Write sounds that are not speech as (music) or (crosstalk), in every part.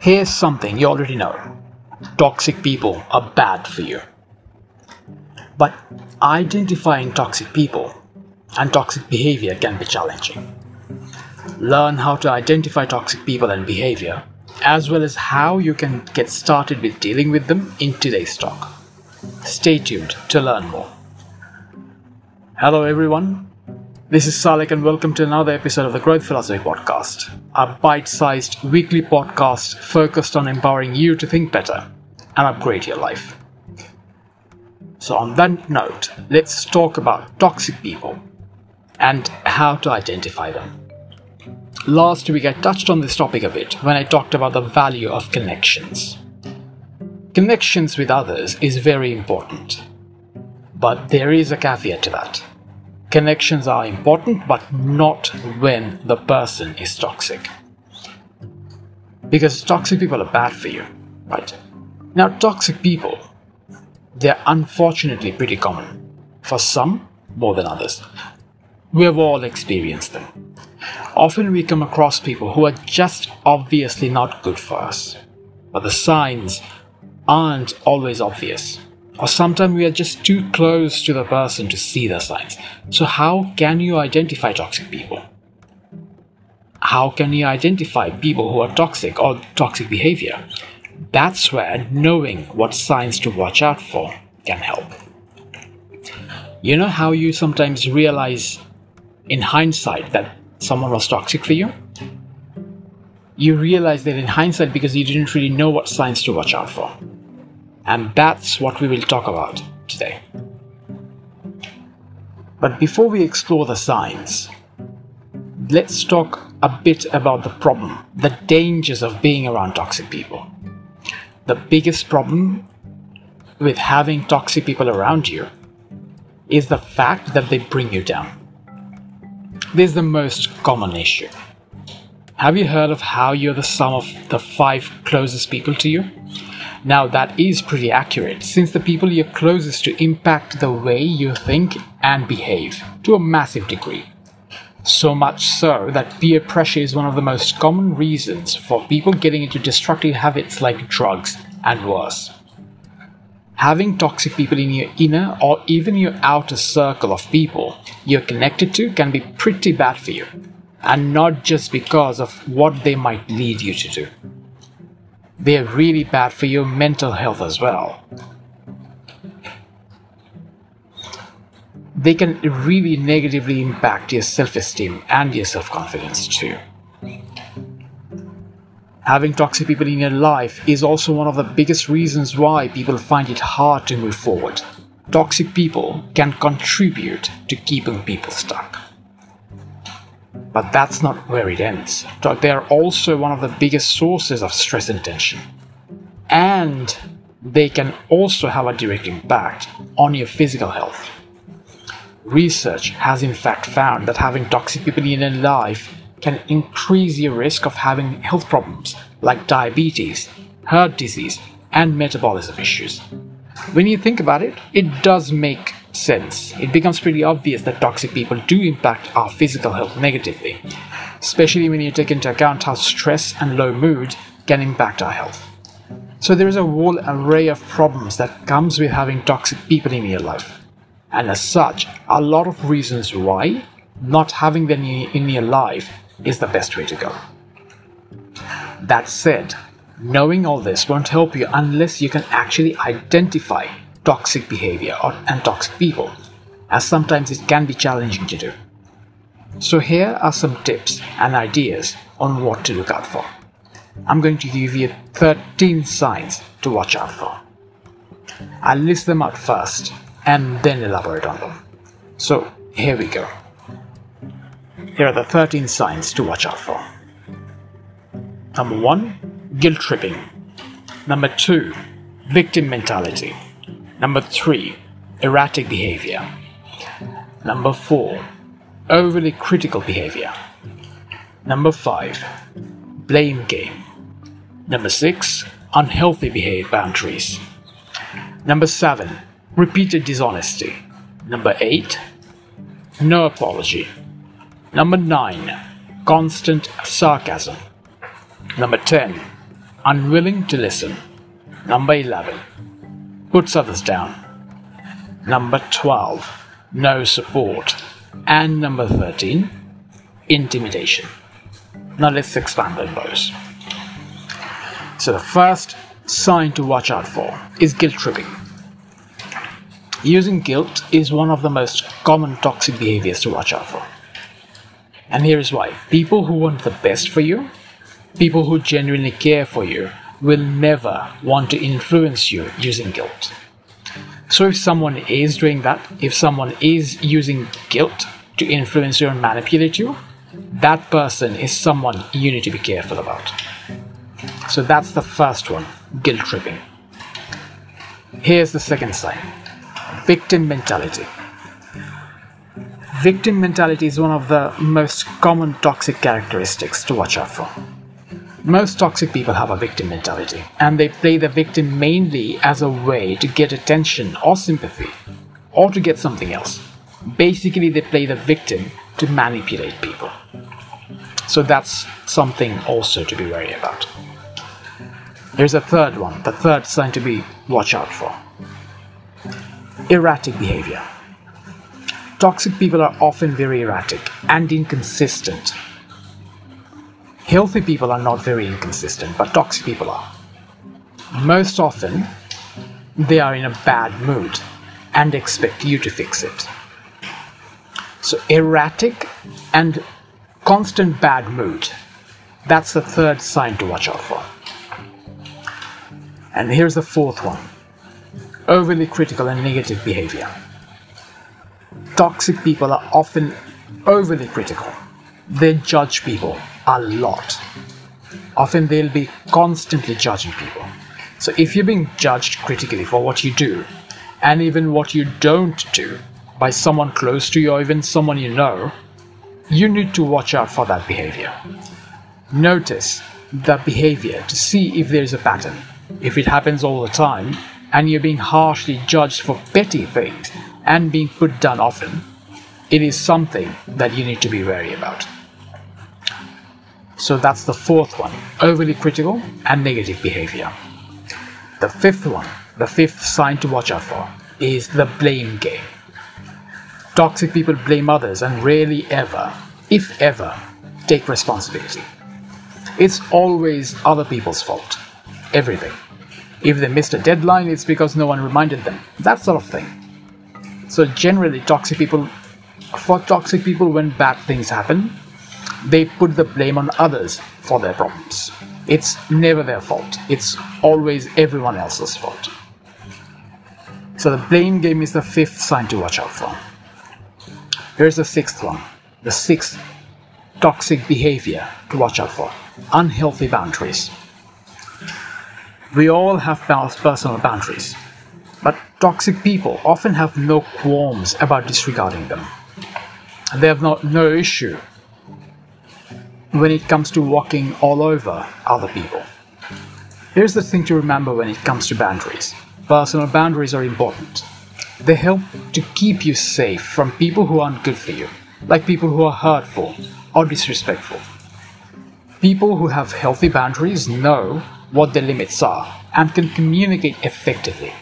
Here's something you already know toxic people are bad for you. But identifying toxic people and toxic behavior can be challenging. Learn how to identify toxic people and behavior, as well as how you can get started with dealing with them in today's talk. Stay tuned to learn more. Hello, everyone. This is Salek, and welcome to another episode of the Growth Philosophy Podcast, a bite sized weekly podcast focused on empowering you to think better and upgrade your life. So, on that note, let's talk about toxic people and how to identify them. Last week, I touched on this topic a bit when I talked about the value of connections. Connections with others is very important, but there is a caveat to that Connections are important, but not when the person is toxic. Because toxic people are bad for you, right? Now, toxic people, they're unfortunately pretty common. For some, more than others. We have all experienced them. Often we come across people who are just obviously not good for us, but the signs aren't always obvious or sometimes we are just too close to the person to see the signs. So, how can you identify toxic people? How can you identify people who are toxic or toxic behavior? That's where knowing what signs to watch out for can help. You know how you sometimes realize in hindsight that someone was toxic for you? You realize that in hindsight because you didn't really know what signs to watch out for. And that's what we will talk about today. But before we explore the science, let's talk a bit about the problem, the dangers of being around toxic people. The biggest problem with having toxic people around you is the fact that they bring you down. This is the most common issue. Have you heard of how you're the sum of the five closest people to you? Now, that is pretty accurate, since the people you're closest to impact the way you think and behave to a massive degree. So much so that peer pressure is one of the most common reasons for people getting into destructive habits like drugs and worse. Having toxic people in your inner or even your outer circle of people you're connected to can be pretty bad for you, and not just because of what they might lead you to do they're really bad for your mental health as well. They can really negatively impact your self esteem and your self confidence too. Having toxic people in your life is also one of the biggest reasons why people find it hard to move forward. Toxic people can contribute to keeping people stuck. But that's not where it ends. They are also one of the biggest sources of stress and tension. And they can also have a direct impact on your physical health. Research has in fact found that having toxic people in your life can increase your risk of having health problems like diabetes, heart disease, and metabolism issues. When you think about it, it does make sense, it becomes pretty obvious that toxic people do impact our physical health negatively, especially when you take into account how stress and low mood can impact our health. So there is a whole array of problems that comes with having toxic people in your life. And as such, a lot of reasons why not having them in your life is the best way to go. That said, knowing all this won't help you unless you can actually identify toxic behavior or, and toxic people, as sometimes it can be challenging to do. So, here are some tips and ideas on what to look out for. I'm going to give you 13 signs to watch out for. I'll list them out first and then elaborate on them. So, here we go. Here are the 13 signs to watch out for. Number one, guilt tripping. Number two, victim mentality. Number three, erratic behavior. Number four, overly critical behavior. Number five, blame game. Number six, unhealthy behavior boundaries. Number seven, repeated dishonesty. Number eight, no apology. Number nine, constant sarcasm. Number 10, unwilling to listen. Number 11, puts others down. Number 12, no support. And number 13, intimidation. Now let's expand on those. So the first sign to watch out for is guilt tripping. Using guilt is one of the most common toxic behaviors to watch out for. And here is why people who want the best for you, people who genuinely care for you, will never want to influence you using guilt. So if someone is doing that, if someone is using guilt to influence you and manipulate you, that person is someone you need to be careful about. So that's the first one guilt tripping. Here's the second sign victim mentality. Victim mentality is one of the most common toxic characteristics to watch out for. Most toxic people have a victim mentality, and they play the victim mainly as a way to get attention or sympathy, or to get something else. Basically, they play the victim to manipulate people. So that's something also to be wary about. Here's a third one, the third sign to be watch out for. Erratic behavior. Toxic people are often very erratic and inconsistent. Healthy people are not very inconsistent, but toxic people are. Most often, they are in a bad mood and expect you to fix it. So, erratic and constant bad mood. That's the third sign to watch out for. And here's the fourth one overly critical and negative behavior toxic people are often overly critical. They judge people a lot. Often they'll be constantly judging people. So if you're being judged critically for what you do, and even what you don't do, by someone close to you or even someone you know, you need to watch out for that behavior. Notice that behavior to see if there's a pattern. If it happens all the time, and you're being harshly judged for petty things, and being put down often, it is something that you need to be wary about. So that's the fourth one overly critical and negative behavior. The fifth one, the fifth sign to watch out for, is the blame game. Toxic people blame others and rarely ever, if ever, take responsibility. It's always other people's fault. Everything. If they missed a deadline, it's because no one reminded them. That sort of thing. So generally, toxic people, for toxic people, when bad things happen, they put the blame on others for their problems. It's never their fault. It's always everyone else's fault. So the blame game is the fifth sign to watch out for. Here's the sixth one. The sixth toxic behavior to watch out for. Unhealthy boundaries. We all have personal boundaries. But toxic people often have no qualms about disregarding them. They have not, no issue when it comes to walking all over other people. Here's the thing to remember when it comes to boundaries personal boundaries are important. They help to keep you safe from people who aren't good for you, like people who are hurtful or disrespectful. People who have healthy boundaries know what their limits are and can communicate effectively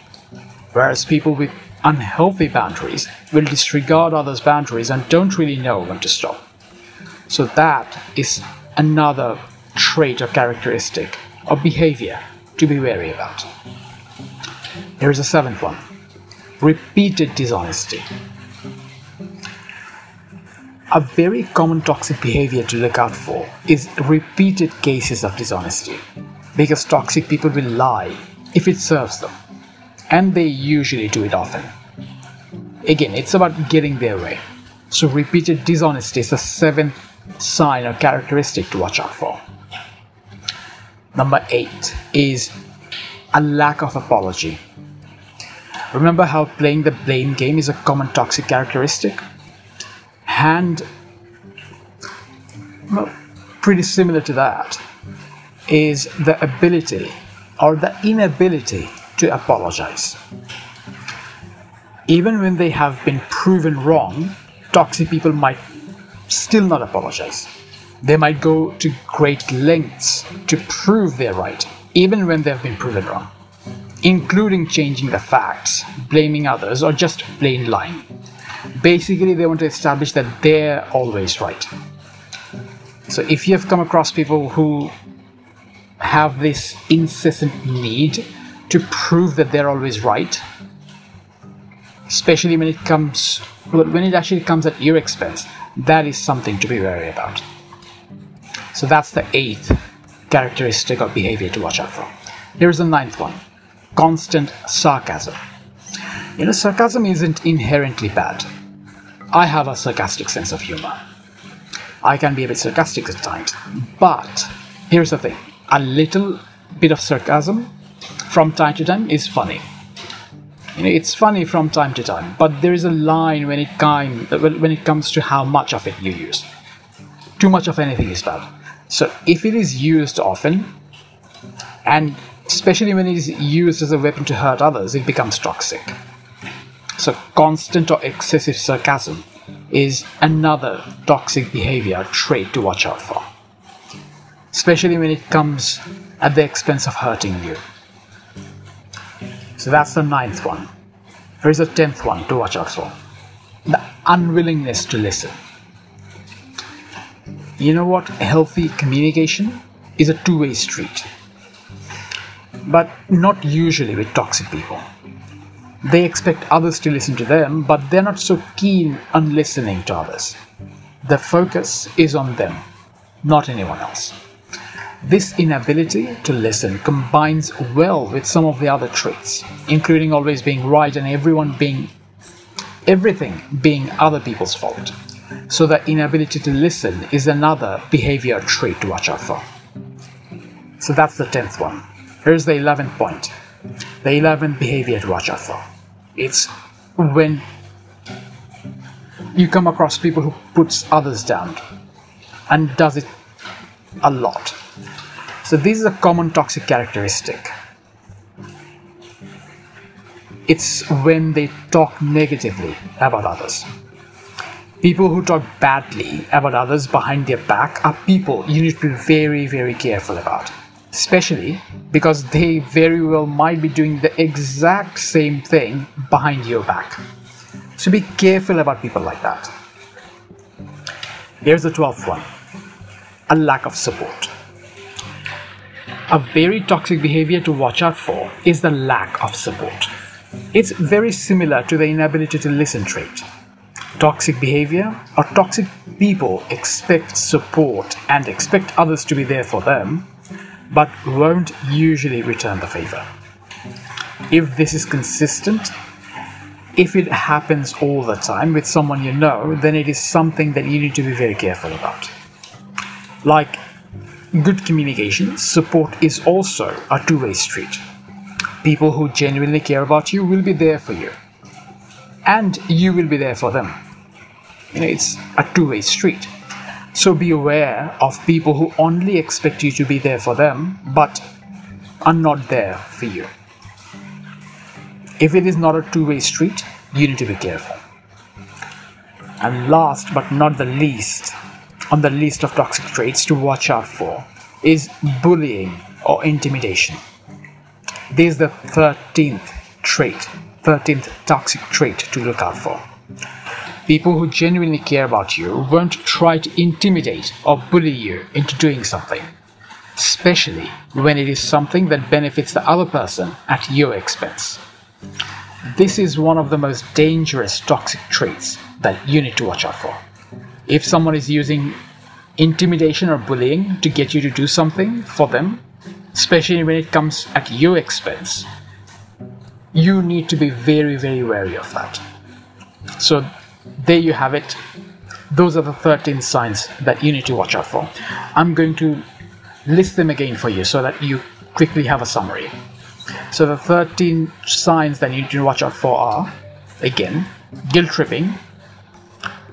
whereas people with unhealthy boundaries will disregard others' boundaries and don't really know when to stop. So, that is another trait or characteristic or behavior to be wary about. Here is a seventh one repeated dishonesty. A very common toxic behavior to look out for is repeated cases of dishonesty because toxic people will lie if it serves them and they usually do it often. Again, it's about getting their way. So, repeated dishonesty is the seventh sign or characteristic to watch out for. Number eight is a lack of apology. Remember how playing the blame game is a common toxic characteristic? And well, pretty similar to that is the ability or the inability to apologize. Even when they have been proven wrong, toxic people might still not apologize. They might go to great lengths to prove they're right, even when they've been proven wrong, including changing the facts, blaming others, or just plain lying. Basically, they want to establish that they're always right. So, if you have come across people who have this incessant need to prove that they're always right, especially when it comes when it actually comes at your expense, that is something to be wary about. So that's the eighth characteristic of behavior to watch out for. Here's the ninth one constant sarcasm. You know, sarcasm isn't inherently bad. I have a sarcastic sense of humor. I can be a bit sarcastic at times. But here's the thing a little bit of sarcasm from time to time is funny. You know, it's funny from time to time, but there is a line when it, when it comes to how much of it you use. Too much of anything is bad. So if it is used often, and especially when it is used as a weapon to hurt others, it becomes toxic. So constant or excessive sarcasm is another toxic behavior trait to watch out for, especially when it comes at the expense of hurting you. So that's the ninth one. There is a tenth one to watch out for the unwillingness to listen. You know what? Healthy communication is a two way street, but not usually with toxic people. They expect others to listen to them, but they're not so keen on listening to others. The focus is on them, not anyone else. This inability to listen combines well with some of the other traits, including always being right and everyone being everything being other people's fault. So the inability to listen is another behavior trait to watch out for. So that's the 10th one. Here's the 11th point. The 11th behavior to watch out for. It's when you come across people who puts others down and does it a lot. So this is a common toxic characteristic. It's when they talk negatively about others. People who talk badly about others behind their back are people you need to be very, very careful about. Especially because they very well might be doing the exact same thing behind your back. So be careful about people like that. Here's the 12th one a lack of support. A very toxic behavior to watch out for is the lack of support. It's very similar to the inability to listen trait toxic behavior or toxic people expect support and expect others to be there for them, but won't usually return the favor. If this is consistent, if it happens all the time with someone you know, then it is something that you need to be very careful about. Like good communication, support is also a two way street. People who genuinely care about you will be there for you, and you will be there for them you know, it's a two-way street. So be aware of people who only expect you to be there for them, but are not there for you. If it is not a two-way street, you need to be careful. And last but not the least, on the list of toxic traits to watch out for is bullying or intimidation. This is the 13th trait, 13th toxic trait to look out for. People who genuinely care about you won't try to intimidate or bully you into doing something, especially when it is something that benefits the other person at your expense. This is one of the most dangerous toxic traits that you need to watch out for. If someone is using intimidation or bullying to get you to do something for them, especially when it comes at your expense, you need to be very, very wary of that. So, there you have it. Those are the 13 signs that you need to watch out for. I'm going to list them again for you so that you quickly have a summary. So, the 13 signs that you need to watch out for are again, guilt tripping,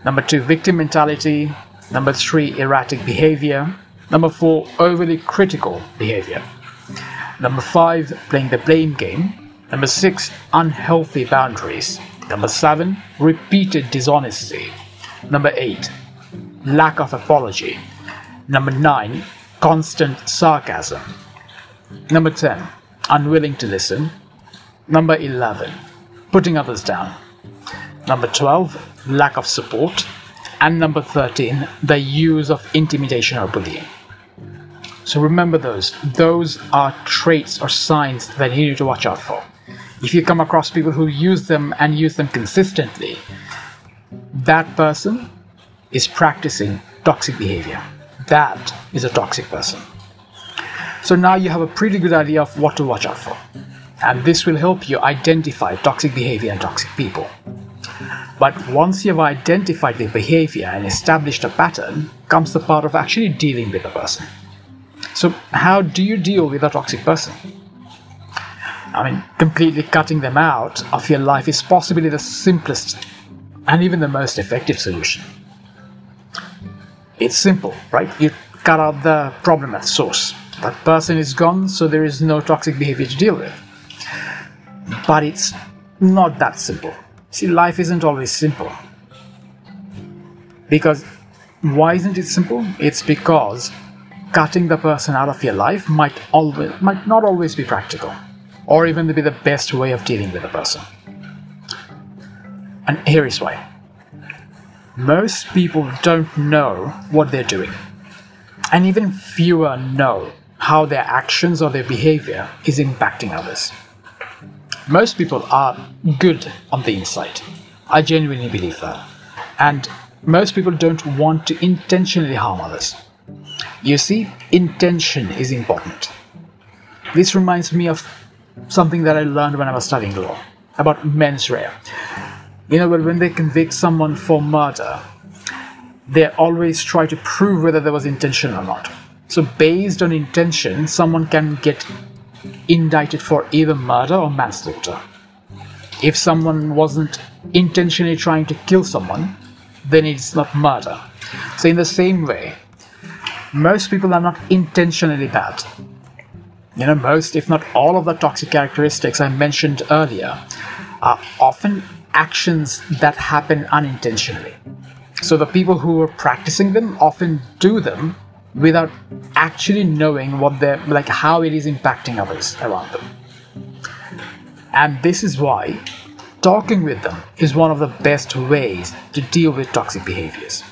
number two, victim mentality, number three, erratic behavior, number four, overly critical behavior, number five, playing the blame game, number six, unhealthy boundaries. Number seven, repeated dishonesty. Number eight, lack of apology. Number nine, constant sarcasm. Number 10, unwilling to listen. Number 11, putting others down. Number 12, lack of support. And number 13, the use of intimidation or bullying. So remember those. Those are traits or signs that you need to watch out for. If you come across people who use them and use them consistently, that person is practicing toxic behavior. That is a toxic person. So now you have a pretty good idea of what to watch out for. And this will help you identify toxic behavior and toxic people. But once you have identified the behavior and established a pattern, comes the part of actually dealing with the person. So, how do you deal with a toxic person? I mean, completely cutting them out of your life is possibly the simplest and even the most effective solution. It's simple, right? You cut out the problem at source. That person is gone, so there is no toxic behavior to deal with. But it's not that simple. See, life isn't always simple. Because why isn't it simple? It's because cutting the person out of your life might always might not always be practical or even be the best way of dealing with a person. And here is why. Most people don't know what they're doing. And even fewer know how their actions or their behavior is impacting others. Most people are good on the inside. I genuinely believe that. And most people don't want to intentionally harm others. You see, intention is important. This reminds me of something that I learned when I was studying law about mens rea. You know, when they convict someone for murder, they always try to prove whether there was intention or not. So, based on intention, someone can get indicted for either murder or manslaughter. If someone wasn't intentionally trying to kill someone, then it's not murder. So, in the same way, most people are not intentionally bad. You know, most, if not all, of the toxic characteristics I mentioned earlier are often actions that happen unintentionally. So the people who are practicing them often do them without actually knowing what they're like how it is impacting others around them. And this is why talking with them is one of the best ways to deal with toxic behaviors.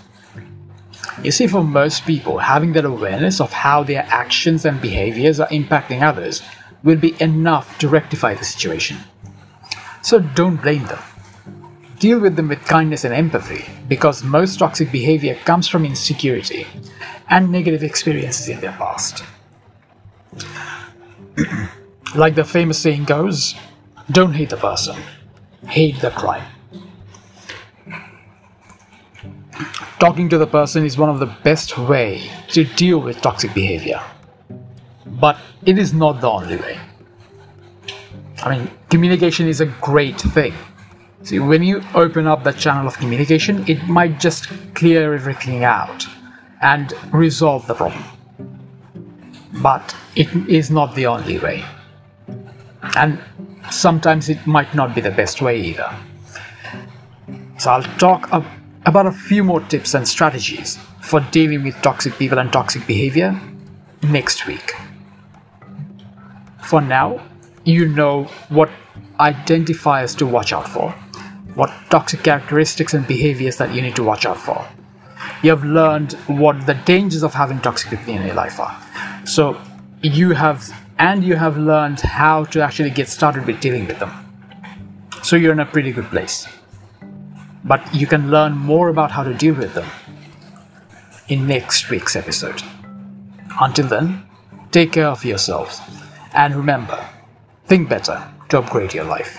You see, for most people, having that awareness of how their actions and behaviors are impacting others will be enough to rectify the situation. So don't blame them. Deal with them with kindness and empathy because most toxic behavior comes from insecurity and negative experiences in their past. (clears throat) like the famous saying goes, don't hate the person, hate the crime. talking to the person is one of the best way to deal with toxic behavior but it is not the only way i mean communication is a great thing see when you open up that channel of communication it might just clear everything out and resolve the problem but it is not the only way and sometimes it might not be the best way either so i'll talk about a few more tips and strategies for dealing with toxic people and toxic behavior next week. For now, you know what identifiers to watch out for, what toxic characteristics and behaviors that you need to watch out for. You have learned what the dangers of having toxic people in your life are. So you have, and you have learned how to actually get started with dealing with them. So you're in a pretty good place but you can learn more about how to deal with them in next week's episode. Until then, take care of yourselves and remember think better to upgrade your life.